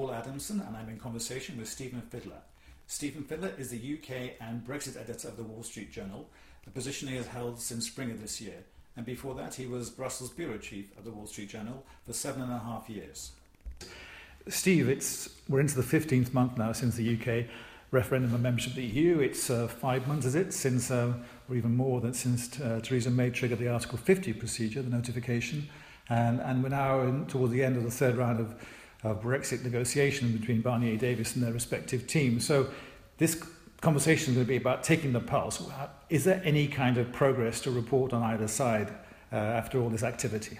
Paul Adamson, and I'm in conversation with Stephen Fidler. Stephen Fidler is the UK and Brexit editor of the Wall Street Journal, a position he has held since spring of this year. And before that, he was Brussels bureau chief of the Wall Street Journal for seven and a half years. Steve, it's we're into the 15th month now since the UK referendum on membership of the EU. It's uh, five months, is it, since, uh, or even more than since uh, Theresa May triggered the Article 50 procedure, the notification. And, and we're now in, towards the end of the third round of, of Brexit negotiation between Barnier Davis and their respective teams. So this conversation is going to be about taking the pulse. Is there any kind of progress to report on either side uh, after all this activity?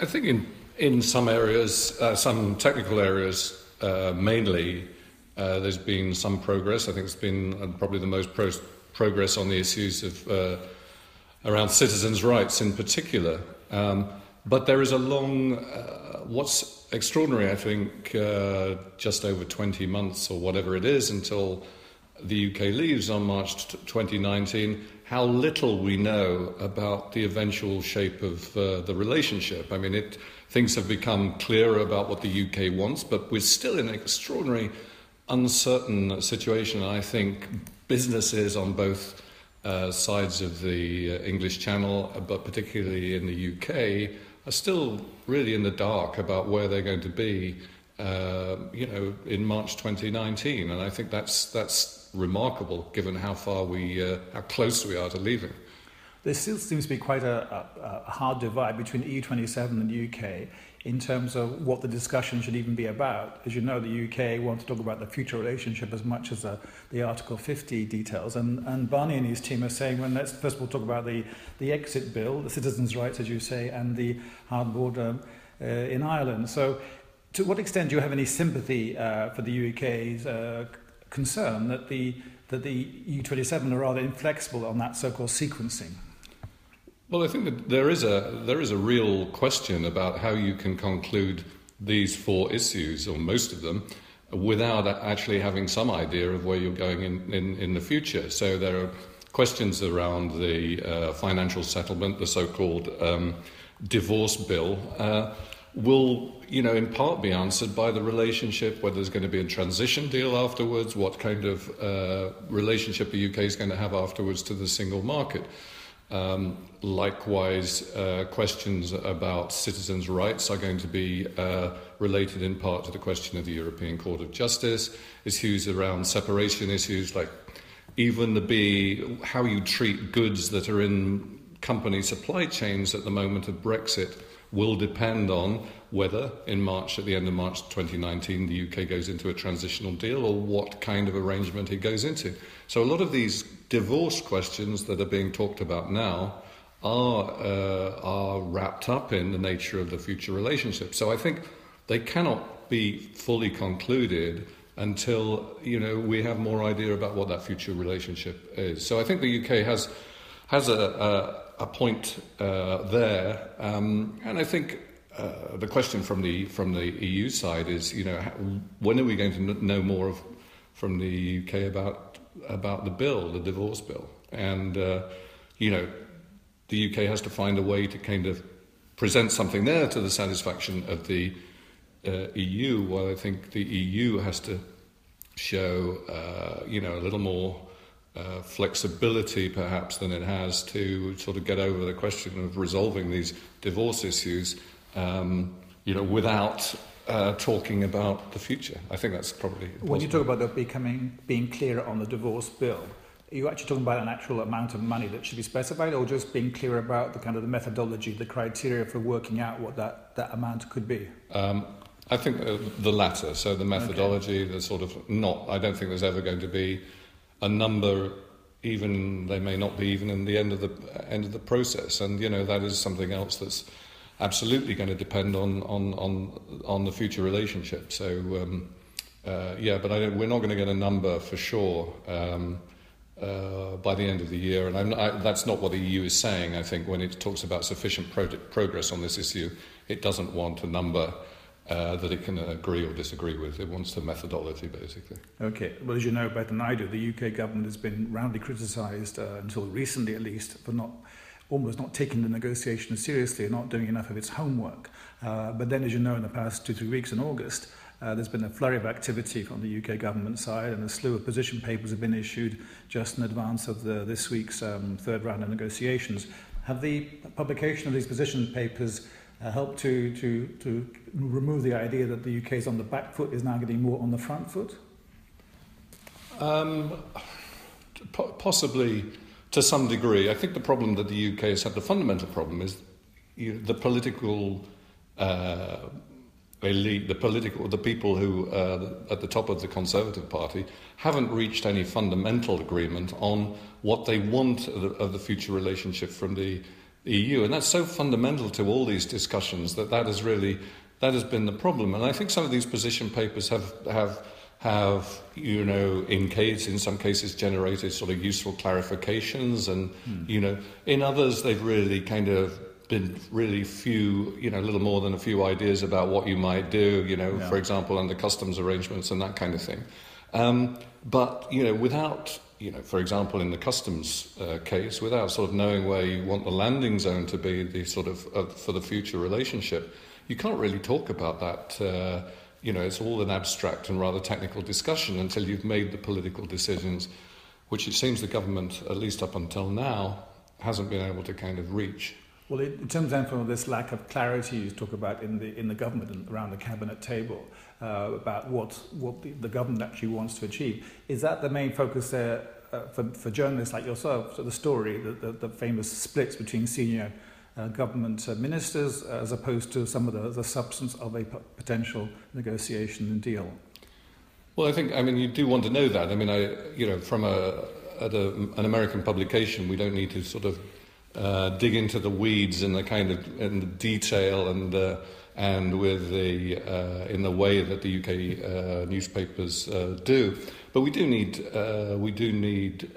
I think in, in some areas, uh, some technical areas uh, mainly, uh, there's been some progress. I think it's been uh, probably the most pro- progress on the issues of uh, around citizens' rights in particular. Um, but there is a long, uh, what's extraordinary, I think, uh, just over 20 months or whatever it is until the UK leaves on March t- 2019, how little we know about the eventual shape of uh, the relationship. I mean, it, things have become clearer about what the UK wants, but we're still in an extraordinary, uncertain situation. I think businesses on both uh, sides of the uh, English Channel, uh, but particularly in the UK, are still really in the dark about where they're going to be, uh, you know, in March 2019. And I think that's that's remarkable, given how far we, uh, how close we are to leaving. There still seems to be quite a, a, a hard divide between EU27 and UK in terms of what the discussion should even be about. As you know, the UK wants to talk about the future relationship as much as the, the Article 50 details. And, and Barnier and his team are saying, well, let's first of all talk about the, the exit bill, the citizens' rights, as you say, and the hard border uh, in Ireland. So to what extent do you have any sympathy uh, for the UK's uh, concern that the, that the EU27 are rather inflexible on that so-called sequencing? Well, I think that there is a there is a real question about how you can conclude these four issues, or most of them, without actually having some idea of where you're going in, in, in the future. So there are questions around the uh, financial settlement, the so-called um, divorce bill. Uh, will you know in part be answered by the relationship whether there's going to be a transition deal afterwards what kind of uh, relationship the UK is going to have afterwards to the single market um, likewise, uh, questions about citizens' rights are going to be uh, related in part to the question of the European Court of Justice, issues around separation issues like even the be how you treat goods that are in company supply chains at the moment of Brexit will depend on whether in March, at the end of March 2019, the UK goes into a transitional deal or what kind of arrangement it goes into. So a lot of these divorce questions that are being talked about now are, uh, are wrapped up in the nature of the future relationship. So I think they cannot be fully concluded until you know we have more idea about what that future relationship is. So I think the UK has has a, a, a point uh, there, um, and I think uh, the question from the from the EU side is, you know, when are we going to know more of, from the UK about about the bill, the divorce bill, and uh, you know, the UK has to find a way to kind of present something there to the satisfaction of the uh, EU. While I think the EU has to show, uh, you know, a little more. Uh, flexibility, perhaps, than it has to sort of get over the question of resolving these divorce issues um, you know, without uh, talking about the future. I think that's probably. When you talk about becoming being clearer on the divorce bill, are you actually talking about an actual amount of money that should be specified, or just being clear about the kind of the methodology, the criteria for working out what that, that amount could be? Um, I think uh, the latter. So the methodology, okay. the sort of not. I don't think there's ever going to be a number. Even they may not be even in the end of the end of the process, and you know that is something else that's absolutely going to depend on on on on the future relationship. So um, uh, yeah, but we're not going to get a number for sure um, uh, by the end of the year, and I, that's not what the EU is saying. I think when it talks about sufficient pro- progress on this issue, it doesn't want a number. Uh, that it can agree or disagree with. It wants the methodology, basically. Okay. Well, as you know better than I do, the UK government has been roundly criticised, uh, until recently at least, for not almost not taking the negotiations seriously and not doing enough of its homework. Uh, but then, as you know, in the past two, three weeks in August, Uh, there's been a flurry of activity from the UK government side, and a slew of position papers have been issued just in advance of the, this week's um, third round of negotiations. Have the publication of these position papers uh, to, to, to remove the idea that the UK is on the back foot, is now getting more on the front foot? Um, po- possibly to some degree. I think the problem that the UK has had, the fundamental problem, is you know, the political uh, elite, the political, the people who uh, at the top of the Conservative Party haven't reached any fundamental agreement on what they want of the, of the future relationship from the EU, and that's so fundamental to all these discussions that that has really that has been the problem. And I think some of these position papers have have have you know in case in some cases generated sort of useful clarifications and mm. you know in others they've really kind of been really few, you know, a little more than a few ideas about what you might do, you know, yeah. for example, under customs arrangements and that kind of thing. Um, but, you know, without, you know, for example, in the customs uh, case, without sort of knowing where you want the landing zone to be, the sort of uh, for the future relationship, you can't really talk about that. Uh, you know, it's all an abstract and rather technical discussion until you've made the political decisions, which it seems the government, at least up until now, hasn't been able to kind of reach. Well, in terms then from this lack of clarity you talk about in the in the government and around the cabinet table uh, about what what the, the government actually wants to achieve, is that the main focus there uh, for, for journalists like yourself? So the story, the, the, the famous splits between senior uh, government uh, ministers as opposed to some of the, the substance of a potential negotiation and deal. Well, I think I mean you do want to know that. I mean, I you know from a at a, an American publication, we don't need to sort of uh, dig into the weeds in the kind of in the detail and uh, and with the uh, in the way that the UK uh, newspapers uh, do. But we do need uh, we do need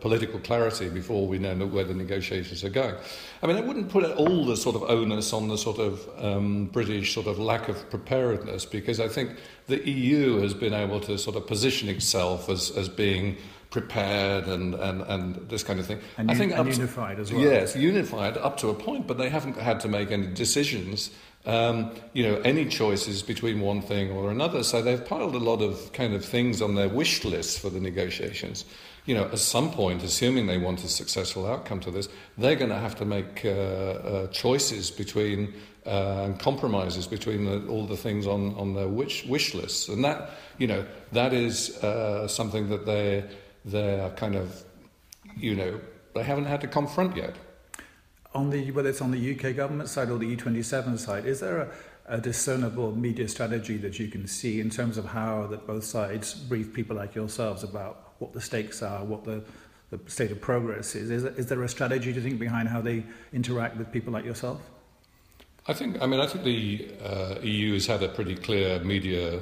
political clarity before we know where the negotiations are going. I mean, I wouldn't put all the sort of onus on the sort of um, British sort of lack of preparedness because I think the EU has been able to sort of position itself as as being prepared and, and, and this kind of thing. And, I think and unified as well. Yes, unified up to a point, but they haven't had to make any decisions, um, you know, any choices between one thing or another. So they've piled a lot of kind of things on their wish list for the negotiations. You know, at some point, assuming they want a successful outcome to this, they're going to have to make uh, uh, choices between uh, compromises between the, all the things on, on their wish, wish lists. And that, you know, that is uh, something that they they're kind of, you know, they haven't had to confront yet. On the whether it's on the UK government side or the E27 side, is there a, a discernible media strategy that you can see in terms of how that both sides brief people like yourselves about what the stakes are, what the the state of progress is. Is, is there a strategy, you think, behind how they interact with people like yourself? I think, I mean, I think the uh, EU has had a pretty clear media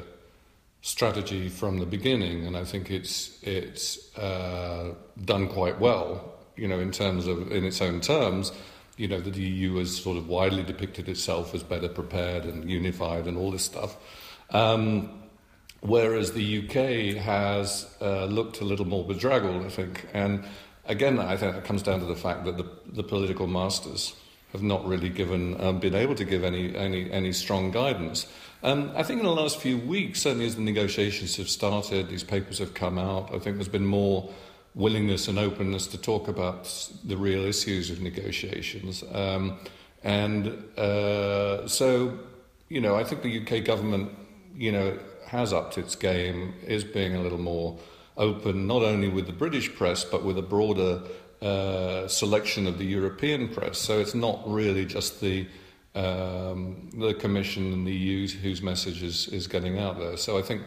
strategy from the beginning, and I think it's it's uh, done quite well. You know, in terms of in its own terms, you know, the EU has sort of widely depicted itself as better prepared and unified and all this stuff. Um, whereas the UK has uh, looked a little more bedraggled, I think. And again, I think that comes down to the fact that the, the political masters have not really given, um, been able to give any, any, any strong guidance. Um, I think in the last few weeks, certainly as the negotiations have started, these papers have come out, I think there's been more willingness and openness to talk about the real issues of negotiations. Um, and uh, so, you know, I think the UK government, you know, has upped its game, is being a little more open, not only with the British press, but with a broader uh, selection of the European press. So it's not really just the um, the Commission and the EU whose message is, is getting out there. So I think,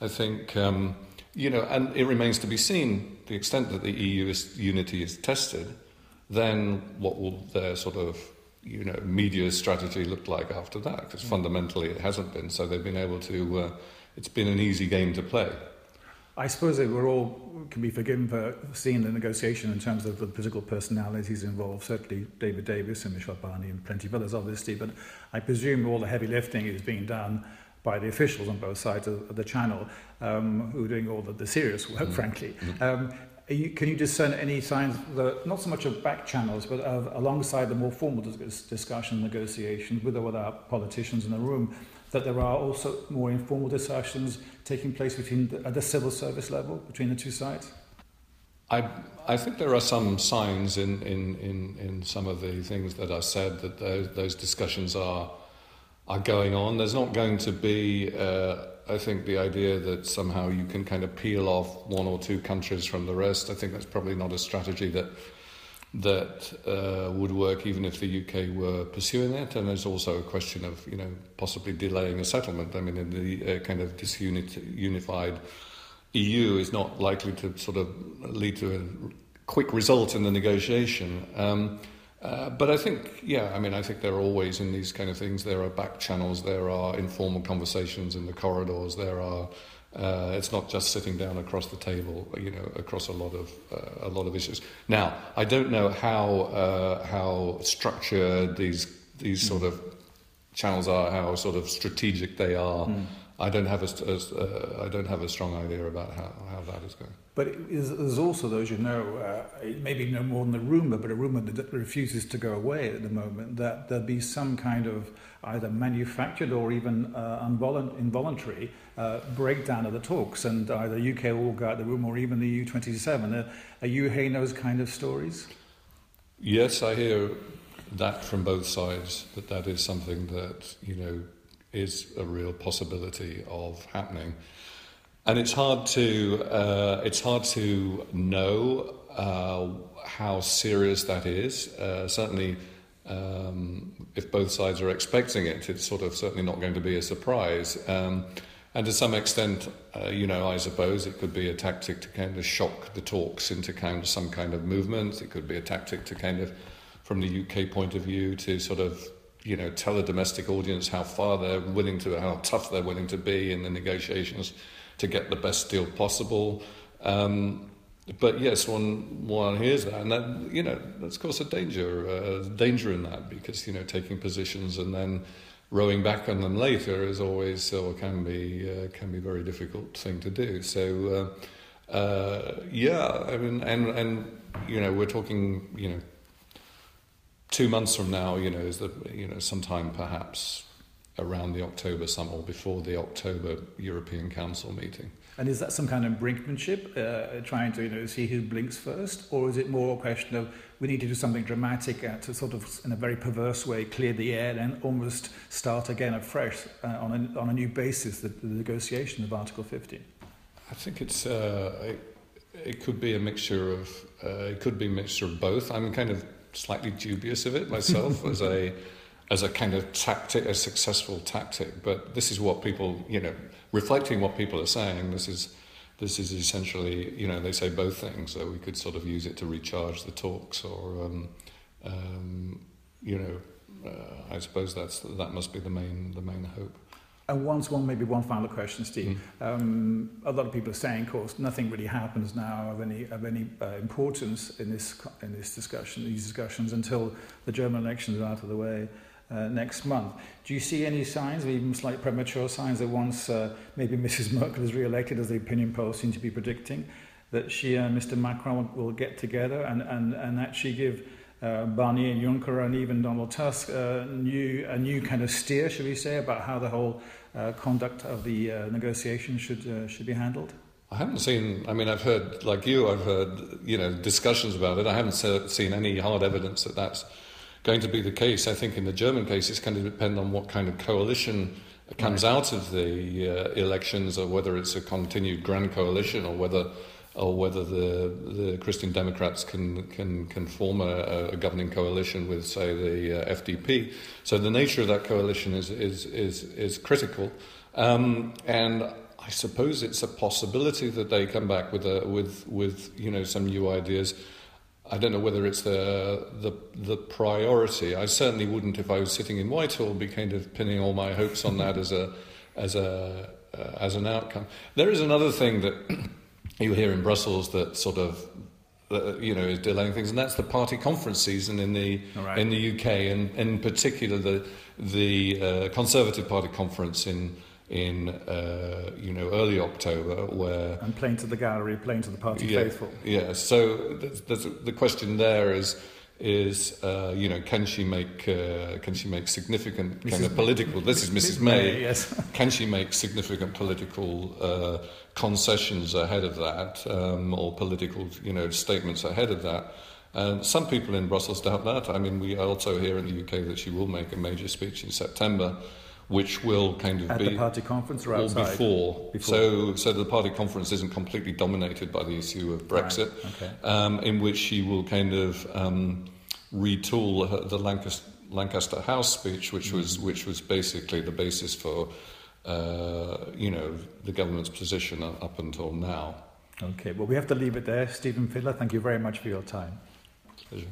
I think um, you know, and it remains to be seen the extent that the EU is, unity is tested, then what will their sort of you know media strategy look like after that? Because fundamentally it hasn't been. So they've been able to. Uh, it's been an easy game to play. I suppose that we're all can be forgiven for seeing the negotiation in terms of the political personalities involved, certainly David Davis and Michel Barnier and plenty of others, obviously, but I presume all the heavy lifting is being done by the officials on both sides of the channel um, who are doing all the, the serious work, mm. frankly. Mm. Um, you, can you discern any signs, that, not so much of back channels, but of, alongside the more formal dis- discussion, negotiation, with or without politicians in the room, that there are also more informal discussions taking place between the, at the civil service level between the two sides? I, I think there are some signs in, in, in, in some of the things that I said that those, those discussions are, are going on. There's not going to be, uh, I think, the idea that somehow you can kind of peel off one or two countries from the rest. I think that's probably not a strategy that that uh, would work even if the UK were pursuing it. And there's also a question of, you know, possibly delaying a settlement. I mean, in the uh, kind of disunified EU is not likely to sort of lead to a quick result in the negotiation. Um, uh, but I think, yeah, I mean, I think there are always in these kind of things, there are back channels, there are informal conversations in the corridors, there are uh, it's not just sitting down across the table, you know, across a lot of uh, a lot of issues. Now, I don't know how uh, how structured these these sort of channels are, how sort of strategic they are. Mm. I don't have a, a uh, I don't have a strong idea about how, how that is going. But there's also those, you know, uh, maybe no more than a rumour, but a rumour that refuses to go away at the moment, that there'll be some kind of either manufactured or even uh, involuntary uh, breakdown of the talks, and either UK will go out the room or even the EU27. Are, are you hearing those kind of stories? Yes, I hear that from both sides, that that is something that, you know, is a real possibility of happening. And it's hard to uh, it's hard to know uh, how serious that is. Uh, certainly, um, if both sides are expecting it, it's sort of certainly not going to be a surprise. Um, and to some extent, uh, you know, I suppose it could be a tactic to kind of shock the talks into kind of some kind of movement. It could be a tactic to kind of, from the UK point of view, to sort of you know tell a domestic audience how far they're willing to, how tough they're willing to be in the negotiations to get the best deal possible. Um, but yes, one one hears that, and that you know that's of course a danger, uh, danger in that because you know taking positions and then rowing back on them later is always or can be uh, can be a very difficult thing to do. So uh, uh, yeah, I mean, and and you know we're talking you know two months from now, you know, is that you know sometime perhaps around the October summer or before the October European Council meeting. And is that some kind of brinkmanship, uh, trying to you know see who blinks first, or is it more a question of we need to do something dramatic uh, to sort of, in a very perverse way, clear the air and almost start again afresh uh, on, a, on a new basis the, the negotiation of Article 50? I think it's uh, it, it could be a mixture of uh, it could be a mixture of both. I'm kind of slightly dubious of it myself as a as a kind of tactic, a successful tactic. But this is what people, you know, reflecting what people are saying. This is this is essentially, you know, they say both things. So we could sort of use it to recharge the talks, or um, um, you know, uh, I suppose that's that must be the main the main hope. And once one, maybe one final question, Steve. Mm. Um, a lot of people are saying, of course, nothing really happens now of any of any uh, importance in this in this discussion, these discussions, until the German elections are out of the way uh, next month. Do you see any signs, even slight premature signs, that once uh, maybe Mrs. Merkel is re-elected, as the opinion polls seem to be predicting, that she and Mr. Macron will get together and and and actually give uh, Barnier and Juncker and even Donald Tusk uh, new, a new kind of steer, should we say, about how the whole uh, conduct of the uh, negotiation should, uh, should be handled? I haven't seen, I mean, I've heard, like you, I've heard, you know, discussions about it. I haven't seen any hard evidence that that's going to be the case. I think in the German case, it's going to depend on what kind of coalition comes right. out of the uh, elections or whether it's a continued grand coalition or whether or whether the, the Christian Democrats can, can, can form a, a governing coalition with, say, the uh, FDP. So the nature of that coalition is, is, is, is critical. Um, and I suppose it's a possibility that they come back with, a, with, with you know, some new ideas. I don't know whether it's the, the, the priority. I certainly wouldn't, if I was sitting in Whitehall, be kind of pinning all my hopes on that as, a, as, a, uh, as an outcome. There is another thing that you hear in Brussels that sort of uh, you know is delaying things, and that's the party conference season in the right. in the UK, and in particular the the uh, Conservative Party conference in in uh, you know early October, where and playing to the gallery, playing to the party yeah, faithful. Yeah. So the, the question there is is, uh, you know, can she make uh, can she make significant Mrs. kind of political? This is Mrs. May. May yes. can she make significant political uh, concessions ahead of that, um, or political, you know, statements ahead of that? And some people in Brussels doubt that. I mean, we also hear in the UK that she will make a major speech in September which will kind of At be the party conference or outside? Before. before. So, so the party conference isn't completely dominated by the issue of Brexit, right. okay. um, in which she will kind of um, retool the Lancaster, Lancaster House speech, which mm-hmm. was which was basically the basis for uh, you know the government's position up until now. Okay, well we have to leave it there. Stephen Fidler, thank you very much for your time. Pleasure.